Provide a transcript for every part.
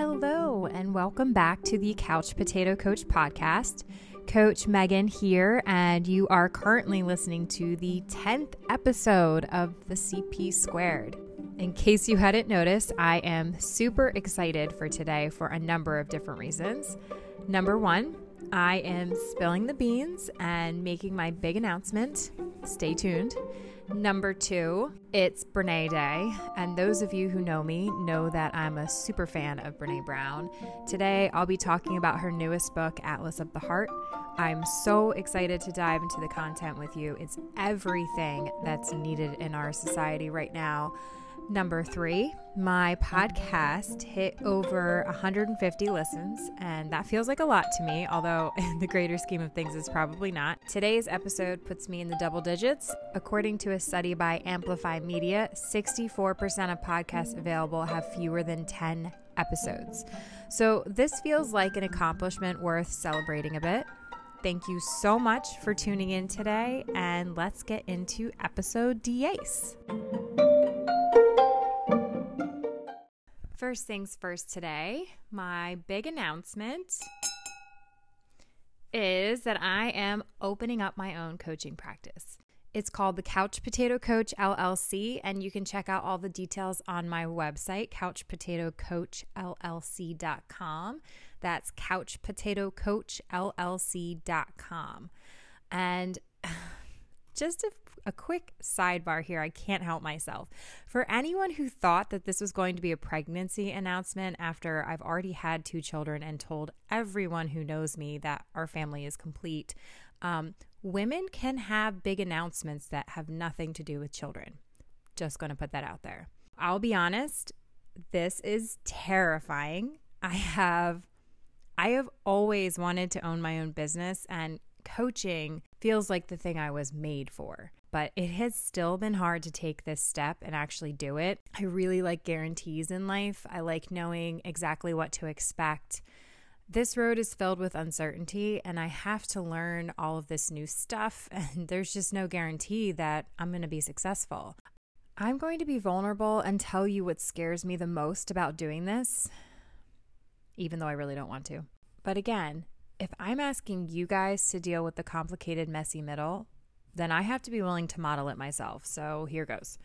Hello, and welcome back to the Couch Potato Coach podcast. Coach Megan here, and you are currently listening to the 10th episode of the CP Squared. In case you hadn't noticed, I am super excited for today for a number of different reasons. Number one, I am spilling the beans and making my big announcement. Stay tuned. Number two, it's Brene Day. And those of you who know me know that I'm a super fan of Brene Brown. Today, I'll be talking about her newest book, Atlas of the Heart. I'm so excited to dive into the content with you. It's everything that's needed in our society right now. Number three, my podcast hit over 150 listens, and that feels like a lot to me, although in the greater scheme of things, it's probably not. Today's episode puts me in the double digits. According to a study by Amplify Media, 64% of podcasts available have fewer than 10 episodes. So this feels like an accomplishment worth celebrating a bit. Thank you so much for tuning in today, and let's get into episode DACE. First things first today, my big announcement is that I am opening up my own coaching practice. It's called the Couch Potato Coach LLC, and you can check out all the details on my website, couchpotatocoachllc.com. That's couchpotatocoachllc.com. And just a a quick sidebar here. I can't help myself. For anyone who thought that this was going to be a pregnancy announcement after I've already had two children and told everyone who knows me that our family is complete, um, women can have big announcements that have nothing to do with children. Just going to put that out there. I'll be honest, this is terrifying. I have I have always wanted to own my own business and coaching feels like the thing I was made for but it has still been hard to take this step and actually do it. I really like guarantees in life. I like knowing exactly what to expect. This road is filled with uncertainty, and I have to learn all of this new stuff, and there's just no guarantee that I'm going to be successful. I'm going to be vulnerable and tell you what scares me the most about doing this, even though I really don't want to. But again, if I'm asking you guys to deal with the complicated, messy middle, then I have to be willing to model it myself. So here goes.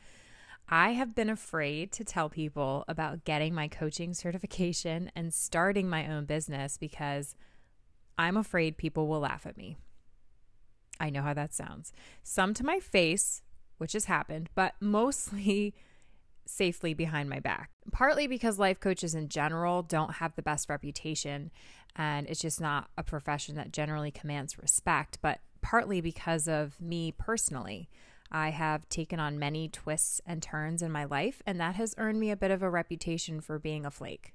I have been afraid to tell people about getting my coaching certification and starting my own business because I'm afraid people will laugh at me. I know how that sounds. Some to my face, which has happened, but mostly safely behind my back. Partly because life coaches in general don't have the best reputation and it's just not a profession that generally commands respect, but partly because of me personally. I have taken on many twists and turns in my life, and that has earned me a bit of a reputation for being a flake.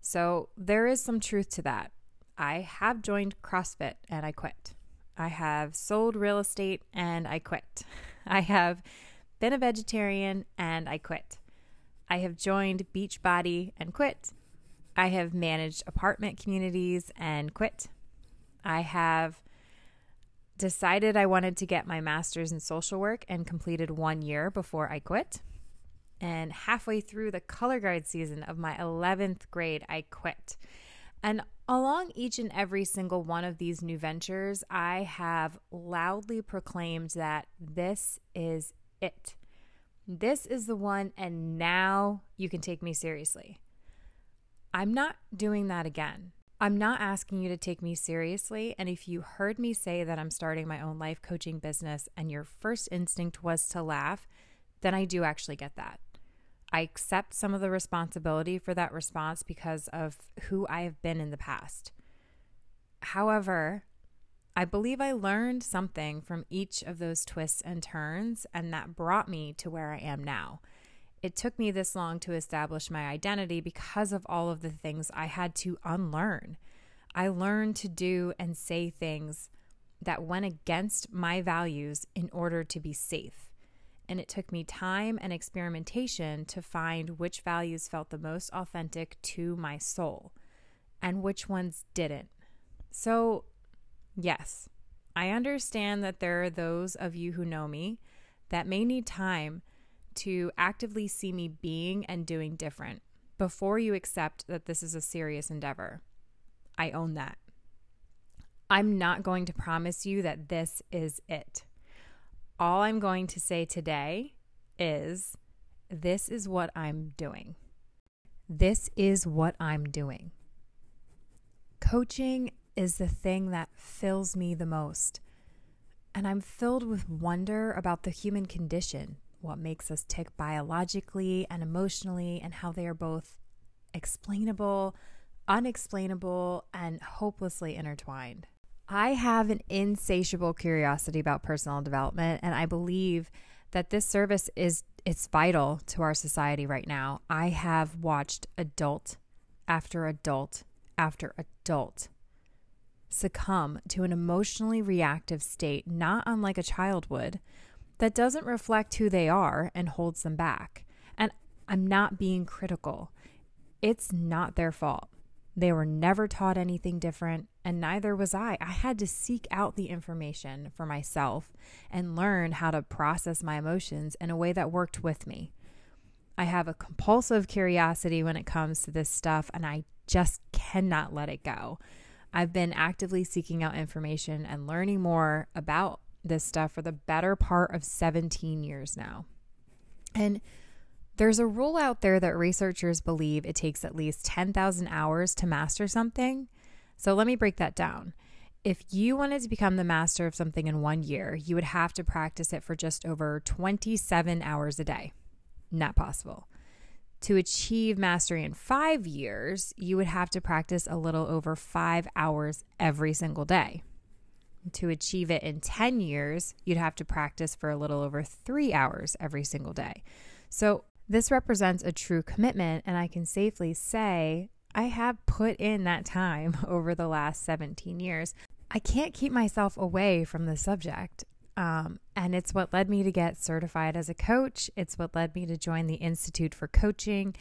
So there is some truth to that. I have joined CrossFit and I quit. I have sold real estate and I quit. I have been a vegetarian and I quit. I have joined Beachbody and quit. I have managed apartment communities and quit. I have decided I wanted to get my master's in social work and completed one year before I quit. And halfway through the color guard season of my 11th grade, I quit. And along each and every single one of these new ventures, I have loudly proclaimed that this is it. This is the one, and now you can take me seriously. I'm not doing that again. I'm not asking you to take me seriously. And if you heard me say that I'm starting my own life coaching business and your first instinct was to laugh, then I do actually get that. I accept some of the responsibility for that response because of who I have been in the past. However, I believe I learned something from each of those twists and turns, and that brought me to where I am now. It took me this long to establish my identity because of all of the things I had to unlearn. I learned to do and say things that went against my values in order to be safe. And it took me time and experimentation to find which values felt the most authentic to my soul and which ones didn't. So, yes, I understand that there are those of you who know me that may need time to actively see me being and doing different. before you accept that this is a serious endeavor. I own that. I'm not going to promise you that this is it. All I'm going to say today is this is what I'm doing. This is what I'm doing. Coaching is the thing that fills me the most. And I'm filled with wonder about the human condition, what makes us tick biologically and emotionally, and how they are both explainable, unexplainable, and hopelessly intertwined. I have an insatiable curiosity about personal development, and I believe that this service is it's vital to our society right now. I have watched adult after adult after adult succumb to an emotionally reactive state, not unlike a child would, that doesn't reflect who they are and holds them back. And I'm not being critical. It's not their fault. They were never taught anything different, and neither was I. I had to seek out the information for myself and learn how to process my emotions in a way that worked with me. I have a compulsive curiosity when it comes to this stuff, and I just cannot let it go. I've been actively seeking out information and learning more about this stuff for the better part of 17 years now. And there's a rule out there that researchers believe it takes at least 10,000 hours to master something. So let me break that down. If you wanted to become the master of something in one year, you would have to practice it for just over 27 hours a day. Not possible. To achieve mastery in five years, you would have to practice a little over five hours every single day. To achieve it in 10 years, you'd have to practice for a little over three hours every single day. So, this represents a true commitment, and I can safely say I have put in that time over the last 17 years. I can't keep myself away from the subject. Um, and it's what led me to get certified as a coach. It's what led me to join the Institute for Coaching.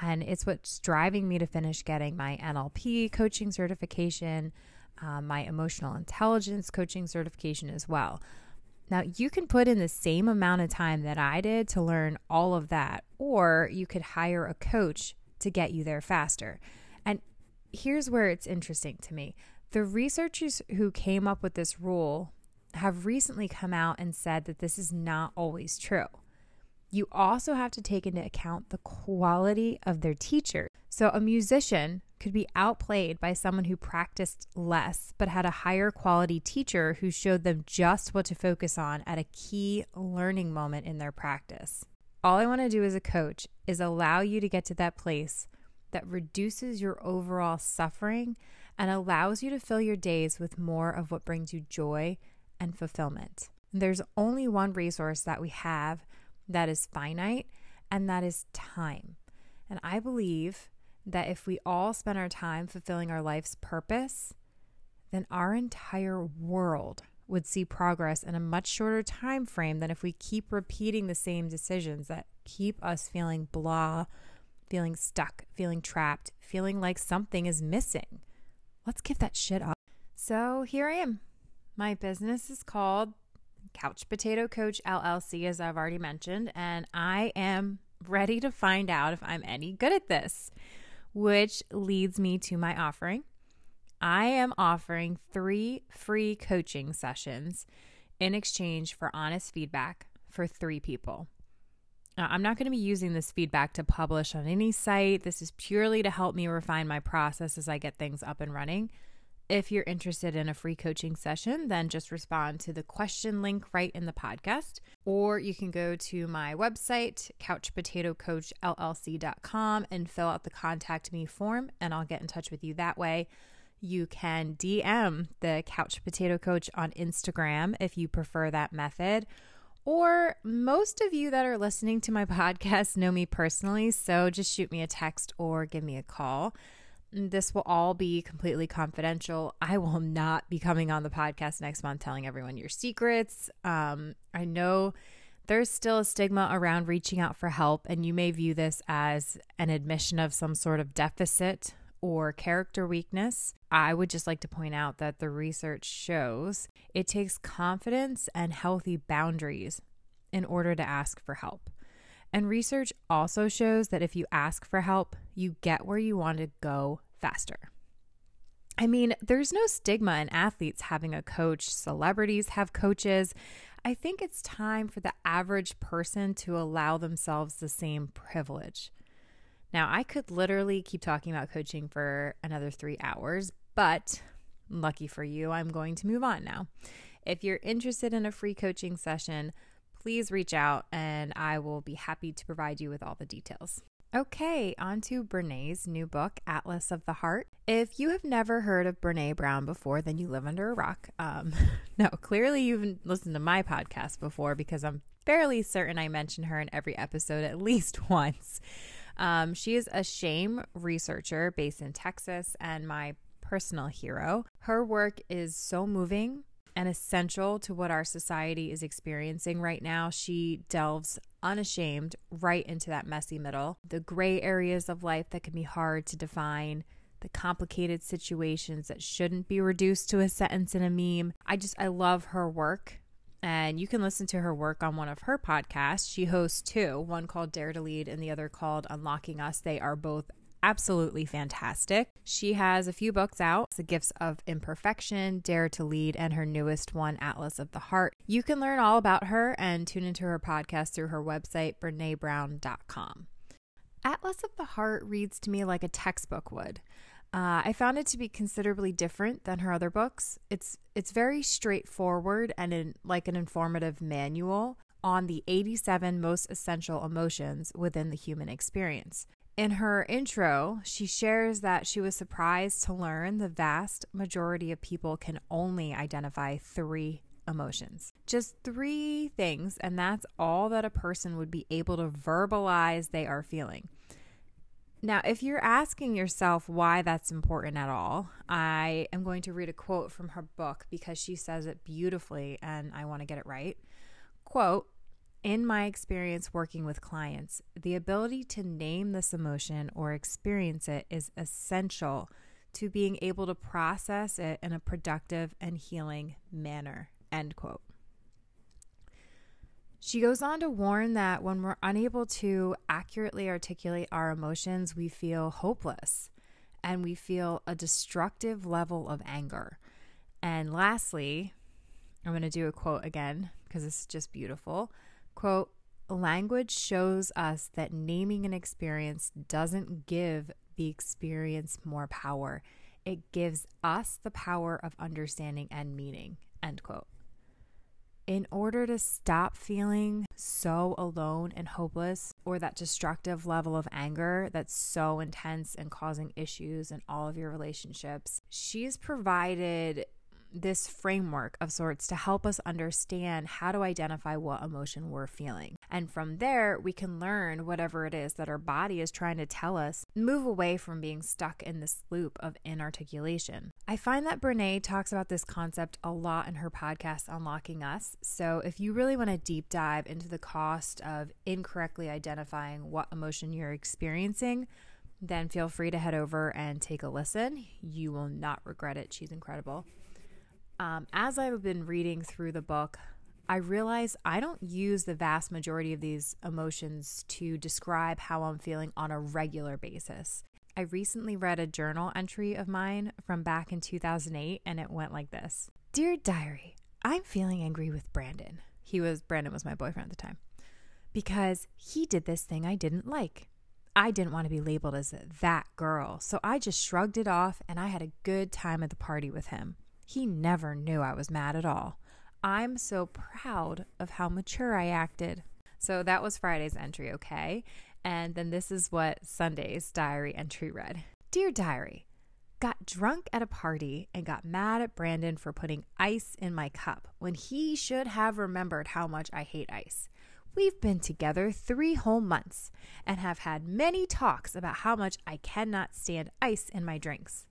And it's what's driving me to finish getting my NLP coaching certification, uh, my emotional intelligence coaching certification as well. Now, you can put in the same amount of time that I did to learn all of that, or you could hire a coach to get you there faster. And here's where it's interesting to me the researchers who came up with this rule have recently come out and said that this is not always true. You also have to take into account the quality of their teacher. So, a musician could be outplayed by someone who practiced less but had a higher quality teacher who showed them just what to focus on at a key learning moment in their practice. All I want to do as a coach is allow you to get to that place that reduces your overall suffering and allows you to fill your days with more of what brings you joy and fulfillment. There's only one resource that we have that is finite, and that is time. And I believe that if we all spend our time fulfilling our life's purpose, then our entire world would see progress in a much shorter time frame than if we keep repeating the same decisions that keep us feeling blah, feeling stuck, feeling trapped, feeling like something is missing. Let's give that shit up. So here I am my business is called Couch Potato Coach LLC, as I've already mentioned, and I am ready to find out if I'm any good at this, which leads me to my offering. I am offering three free coaching sessions in exchange for honest feedback for three people. Now, I'm not going to be using this feedback to publish on any site. This is purely to help me refine my process as I get things up and running. If you're interested in a free coaching session, then just respond to the question link right in the podcast. Or you can go to my website, couchpotatocoachllc.com, and fill out the contact me form, and I'll get in touch with you that way. You can DM the Couch Potato Coach on Instagram if you prefer that method. Or most of you that are listening to my podcast know me personally, so just shoot me a text or give me a call. This will all be completely confidential. I will not be coming on the podcast next month telling everyone your secrets. Um, I know there's still a stigma around reaching out for help, and you may view this as an admission of some sort of deficit or character weakness. I would just like to point out that the research shows it takes confidence and healthy boundaries in order to ask for help. And research also shows that if you ask for help, you get where you want to go faster. I mean, there's no stigma in athletes having a coach, celebrities have coaches. I think it's time for the average person to allow themselves the same privilege. Now, I could literally keep talking about coaching for another three hours, but lucky for you, I'm going to move on now. If you're interested in a free coaching session, please reach out and I will be happy to provide you with all the details. Okay, on to Brene's new book, Atlas of the Heart. If you have never heard of Brene Brown before, then you live under a rock. Um, no, clearly you've listened to my podcast before because I'm fairly certain I mention her in every episode at least once. Um, she is a shame researcher based in Texas and my personal hero. Her work is so moving and essential to what our society is experiencing right now. She delves unashamed right into that messy middle, the gray areas of life that can be hard to define. The complicated situations that shouldn't be reduced to a sentence in a meme. I just, I love her work. And you can listen to her work on one of her podcasts. She hosts two, one called Dare to Lead and the other called Unlocking Us. They are both absolutely fantastic. She has a few books out The Gifts of Imperfection, Dare to Lead, and her newest one, Atlas of the Heart. You can learn all about her and tune into her podcast through her website, BreneBrown.com. Atlas of the Heart reads to me like a textbook would. Uh, I found it to be considerably different than her other books. It's it's very straightforward and in, like an informative manual on the 87 most essential emotions within the human experience. In her intro, she shares that she was surprised to learn the vast majority of people can only identify three emotions. Just three things, and that's all that a person would be able to verbalize they are feeling. Now, if you're asking yourself why that's important at all, I am going to read a quote from her book because she says it beautifully and I want to get it right. Quote, in my experience working with clients, the ability to name this emotion or experience it is essential to being able to process it in a productive and healing manner. End quote. She goes on to warn that when we're unable to accurately articulate our emotions, we feel hopeless and we feel a destructive level of anger. And lastly, I'm going to do a quote again because it's just beautiful. Quote, language shows us that naming an experience doesn't give the experience more power. It gives us the power of understanding and meaning. End quote. In order to stop feeling so alone and hopeless, or that destructive level of anger that's so intense and causing issues in all of your relationships, she's provided this framework of sorts to help us understand how to identify what emotion we're feeling. And from there, we can learn whatever it is that our body is trying to tell us, move away from being stuck in this loop of inarticulation. I find that Brene talks about this concept a lot in her podcast, Unlocking Us. So if you really want to deep dive into the cost of incorrectly identifying what emotion you're experiencing, then feel free to head over and take a listen. You will not regret it. She's incredible um, as I've been reading through the book, I realize I don't use the vast majority of these emotions to describe how I'm feeling on a regular basis. I recently read a journal entry of mine from back in 2008, and it went like this Dear Diary, I'm feeling angry with Brandon. He was, Brandon was my boyfriend at the time, because he did this thing I didn't like. I didn't want to be labeled as that girl, so I just shrugged it off and I had a good time at the party with him. He never knew I was mad at all. I'm so proud of how mature I acted. So that was Friday's entry, okay? And then this is what Sunday's diary entry read Dear Diary, got drunk at a party and got mad at Brandon for putting ice in my cup when he should have remembered how much I hate ice. We've been together three whole months and have had many talks about how much I cannot stand ice in my drinks.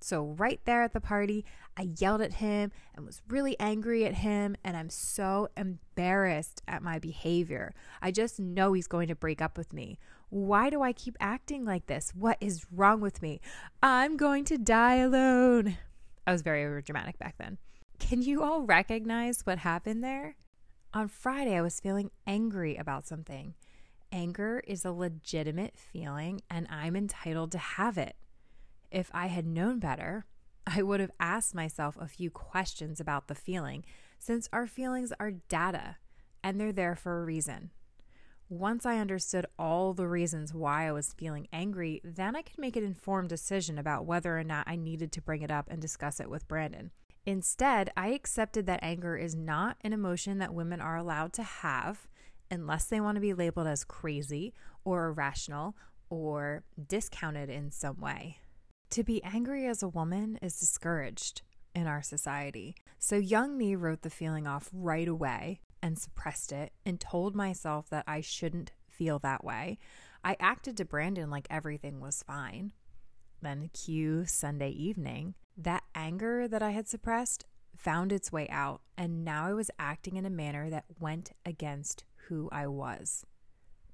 So, right there at the party, I yelled at him and was really angry at him. And I'm so embarrassed at my behavior. I just know he's going to break up with me. Why do I keep acting like this? What is wrong with me? I'm going to die alone. I was very dramatic back then. Can you all recognize what happened there? On Friday, I was feeling angry about something. Anger is a legitimate feeling and I'm entitled to have it. If I had known better, I would have asked myself a few questions about the feeling since our feelings are data and they're there for a reason. Once I understood all the reasons why I was feeling angry, then I could make an informed decision about whether or not I needed to bring it up and discuss it with Brandon. Instead, I accepted that anger is not an emotion that women are allowed to have unless they want to be labeled as crazy or irrational or discounted in some way. To be angry as a woman is discouraged in our society. So, young me wrote the feeling off right away and suppressed it and told myself that I shouldn't feel that way. I acted to Brandon like everything was fine. Then, cue Sunday evening, that anger that I had suppressed found its way out, and now I was acting in a manner that went against who I was.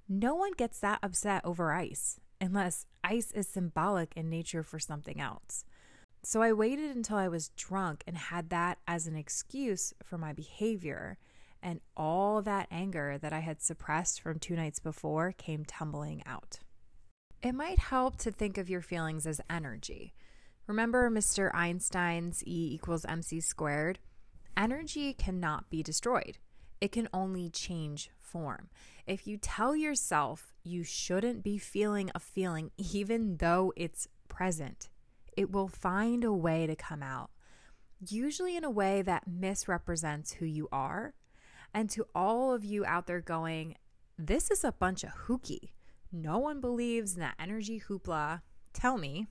No one gets that upset over ice unless ice is symbolic in nature for something else. So I waited until I was drunk and had that as an excuse for my behavior. And all that anger that I had suppressed from two nights before came tumbling out. It might help to think of your feelings as energy. Remember Mr. Einstein's E equals mc squared? Energy cannot be destroyed, it can only change form. If you tell yourself you shouldn't be feeling a feeling, even though it's present, it will find a way to come out, usually in a way that misrepresents who you are. And to all of you out there going, this is a bunch of hooky. No one believes in that energy hoopla. Tell me,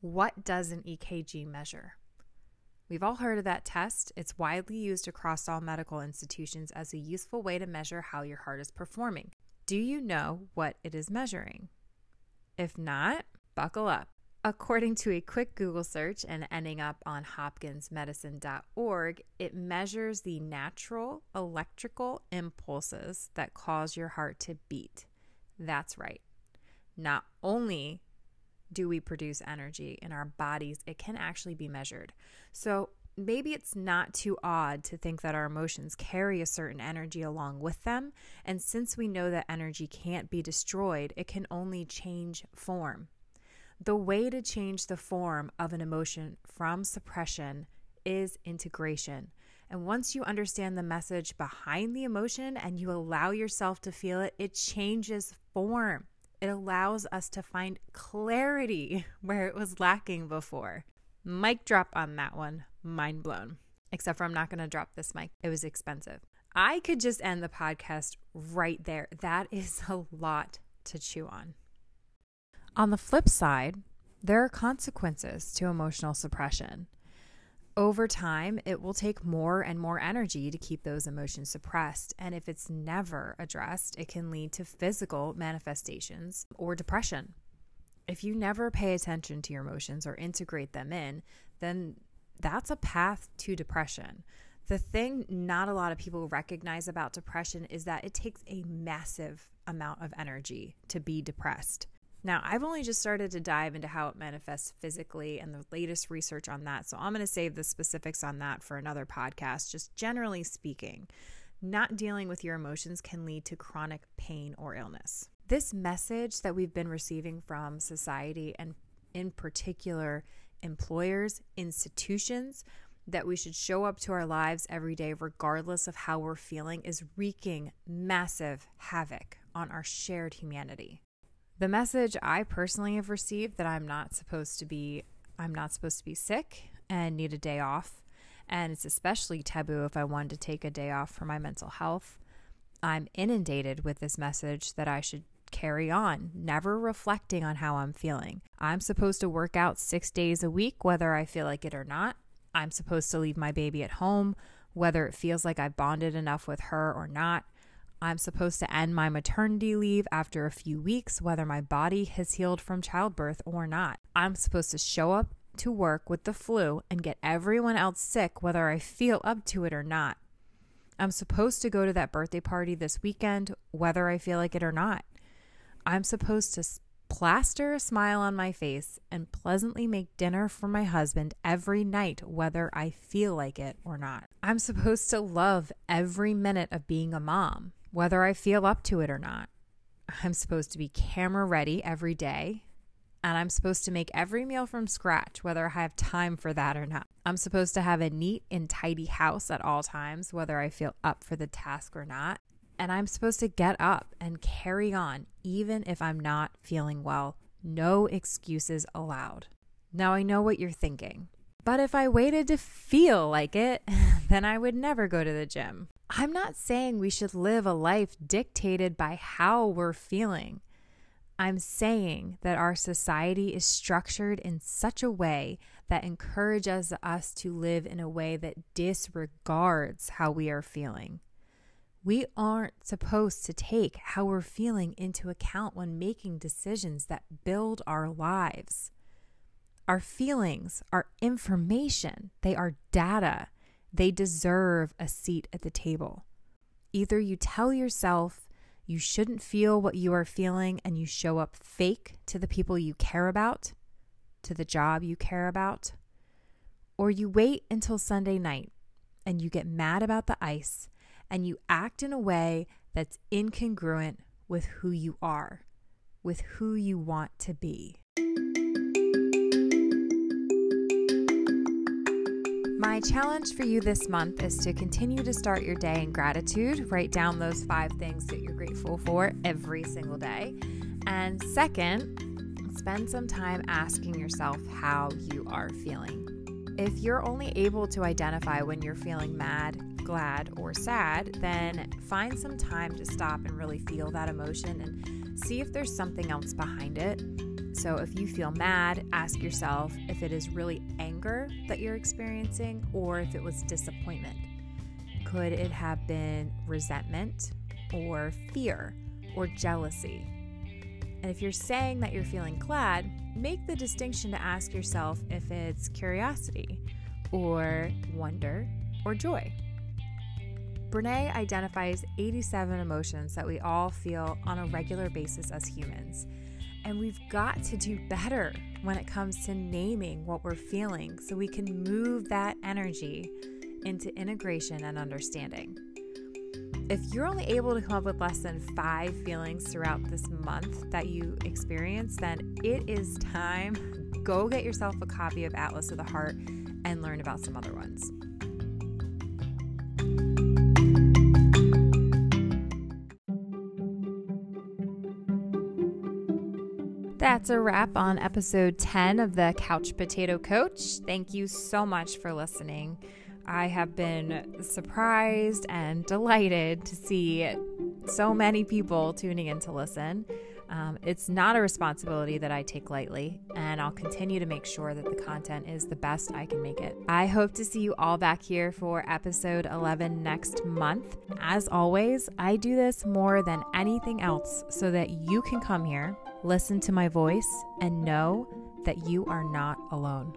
what does an EKG measure? We've all heard of that test. It's widely used across all medical institutions as a useful way to measure how your heart is performing. Do you know what it is measuring? If not, buckle up. According to a quick Google search and ending up on hopkinsmedicine.org, it measures the natural electrical impulses that cause your heart to beat. That's right. Not only do we produce energy in our bodies, it can actually be measured. So maybe it's not too odd to think that our emotions carry a certain energy along with them. And since we know that energy can't be destroyed, it can only change form. The way to change the form of an emotion from suppression is integration. And once you understand the message behind the emotion and you allow yourself to feel it, it changes form. It allows us to find clarity where it was lacking before. Mic drop on that one. Mind blown. Except for I'm not going to drop this mic. It was expensive. I could just end the podcast right there. That is a lot to chew on. On the flip side, there are consequences to emotional suppression over time, it will take more and more energy to keep those emotions suppressed. And if it's never addressed, it can lead to physical manifestations or depression. If you never pay attention to your emotions or integrate them in, then that's a path to depression. The thing not a lot of people recognize about depression is that it takes a massive amount of energy to be depressed. Now, I've only just started to dive into how it manifests physically and the latest research on that. So I'm going to save the specifics on that for another podcast. Just generally speaking, not dealing with your emotions can lead to chronic pain or illness. This message that we've been receiving from society and, in particular, employers, institutions, that we should show up to our lives every day, regardless of how we're feeling, is wreaking massive havoc on our shared humanity. The message I personally have received that I'm not supposed to be I'm not supposed to be sick and need a day off. And it's especially taboo if I wanted to take a day off for my mental health. I'm inundated with this message that I should carry on, never reflecting on how I'm feeling. I'm supposed to work out six days a week, whether I feel like it or not. I'm supposed to leave my baby at home, whether it feels like I've bonded enough with her or not. I'm supposed to end my maternity leave after a few weeks, whether my body has healed from childbirth or not. I'm supposed to show up to work with the flu and get everyone else sick, whether I feel up to it or not. I'm supposed to go to that birthday party this weekend, whether I feel like it or not. I'm supposed to plaster a smile on my face and pleasantly make dinner for my husband every night, whether I feel like it or not. I'm supposed to love every minute of being a mom, whether I feel up to it or not. I'm supposed to be camera ready every day. And I'm supposed to make every meal from scratch, whether I have time for that or not. I'm supposed to have a neat and tidy house at all times, whether I feel up for the task or not. And I'm supposed to get up and carry on, even if I'm not feeling well. No excuses allowed. Now I know what you're thinking. But if I waited to feel like it, then I would never go to the gym. I'm not saying we should live a life dictated by how we're feeling. I'm saying that our society is structured in such a way that encourages us to live in a way that disregards how we are feeling. We aren't supposed to take how we're feeling into account when making decisions that build our lives. Our feelings are information, they are data. They deserve a seat at the table. Either you tell yourself you shouldn't feel what you are feeling and you show up fake to the people you care about, to the job you care about, or you wait until Sunday night and you get mad about the ice and you act in a way that's incongruent with who you are, with who you want to be. My challenge for you this month is to continue to start your day in gratitude. Write down those five things that you're grateful for every single day. And second, spend some time asking yourself how you are feeling. If you're only able to identify when you're feeling mad, glad, or sad, then find some time to stop and really feel that emotion and see if there's something else behind it so if you feel mad, ask yourself if it is really anger that you're experiencing or if it was disappointment. Could it have been resentment or fear or jealousy? And if you're saying that you're feeling glad, make the distinction to ask yourself if it's curiosity or wonder or joy. Brene identifies 87 emotions that we all feel on a regular basis as humans. And we've got to do better when it comes to naming what we're feeling so we can move that energy into integration and understanding. If you're only able to come up with less than five feelings throughout this month that you experience, then it is time. Go get yourself a copy of Atlas of the Heart and learn about some other ones. That's a wrap on episode 10 of the Couch Potato Coach. Thank you so much for listening. I have been surprised and delighted to see so many people tuning in to listen. Um, it's not a responsibility that I take lightly, and I'll continue to make sure that the content is the best I can make it. I hope to see you all back here for episode 11 next month. As always, I do this more than anything else so that you can come here listen to my voice, and know that you are not alone.